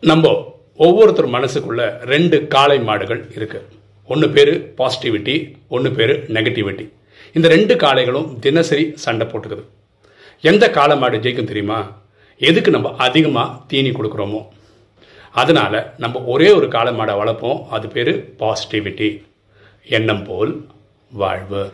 நம்ம ஒவ்வொருத்தர் மனசுக்குள்ள ரெண்டு காளை மாடுகள் இருக்கு. ஒன்று பேர் பாசிட்டிவிட்டி ஒன்று பேர் நெகட்டிவிட்டி இந்த ரெண்டு காளைகளும் தினசரி சண்டை போட்டுக்குது. எந்த காளை மாடு ஜெயிக்கும் தெரியுமா? எதுக்கு நம்ம அதிகமாக தீனி கொடுக்குறோமோ? அதனால் நம்ம ஒரே ஒரு காளை மாடை வளர்ப்போம். அது பேர் பாசிட்டிவிட்டி எண்ணம் போல் வாழ்வு.